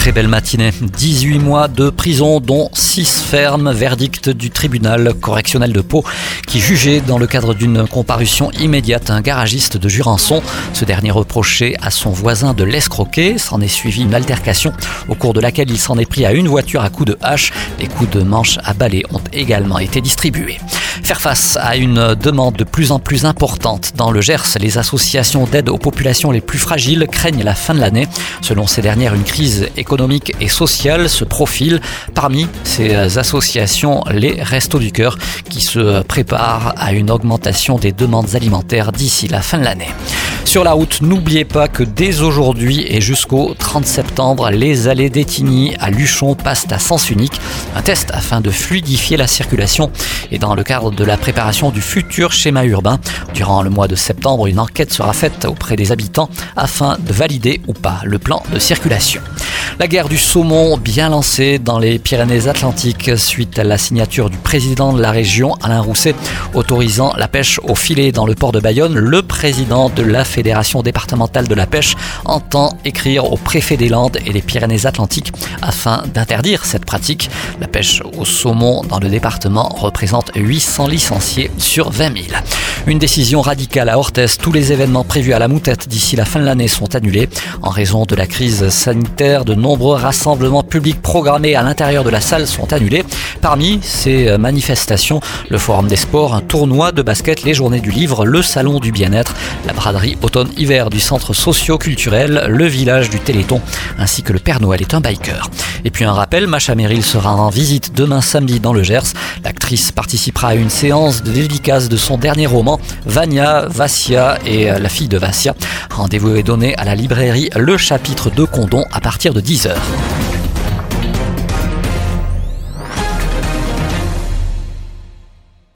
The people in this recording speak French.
Très belle matinée. 18 mois de prison, dont 6 fermes. Verdict du tribunal correctionnel de Pau qui jugeait dans le cadre d'une comparution immédiate un garagiste de Jurançon. Ce dernier reprochait à son voisin de l'escroquer. S'en est suivi une altercation au cours de laquelle il s'en est pris à une voiture à coups de hache. Les coups de manche à balai ont également été distribués. Faire face à une demande de plus en plus importante dans le Gers, les associations d'aide aux populations les plus fragiles craignent la fin de l'année. Selon ces dernières, une crise économique et sociale se profile. Parmi ces associations, les Restos du Cœur qui se préparent à une augmentation des demandes alimentaires d'ici la fin de l'année. Sur la route, n'oubliez pas que dès aujourd'hui et jusqu'au 30 septembre, les allées d'Etigny à Luchon passent à sens unique. Un test afin de fluidifier la circulation et dans le cadre de la préparation du futur schéma urbain. Durant le mois de septembre, une enquête sera faite auprès des habitants afin de valider ou pas le plan de circulation. La guerre du saumon bien lancée dans les Pyrénées-Atlantiques suite à la signature du président de la région, Alain Rousset, autorisant la pêche au filet dans le port de Bayonne. Le président de la Fédération départementale de la pêche entend écrire au préfet des Landes et des Pyrénées-Atlantiques afin d'interdire cette pratique. La pêche au saumon dans le département représente 800 licenciés sur 20 000. Une décision radicale à Orthez. Tous les événements prévus à la moutette d'ici la fin de l'année sont annulés en raison de la crise sanitaire. De nombreux rassemblements publics programmés à l'intérieur de la salle sont annulés. Parmi ces manifestations, le Forum des sports, un tournoi de basket, les journées du livre, le salon du bien-être, la braderie automne-hiver du centre socio-culturel, le village du Téléthon, ainsi que le Père Noël est un biker. Et puis un rappel, Macha Merrill sera en visite demain samedi dans le Gers. L'actrice participera à une séance de dédicace de son dernier roman, Vania, Vassia et la fille de Vassia. Rendez-vous est donné à la librairie Le Chapitre de Condon à partir de 10h.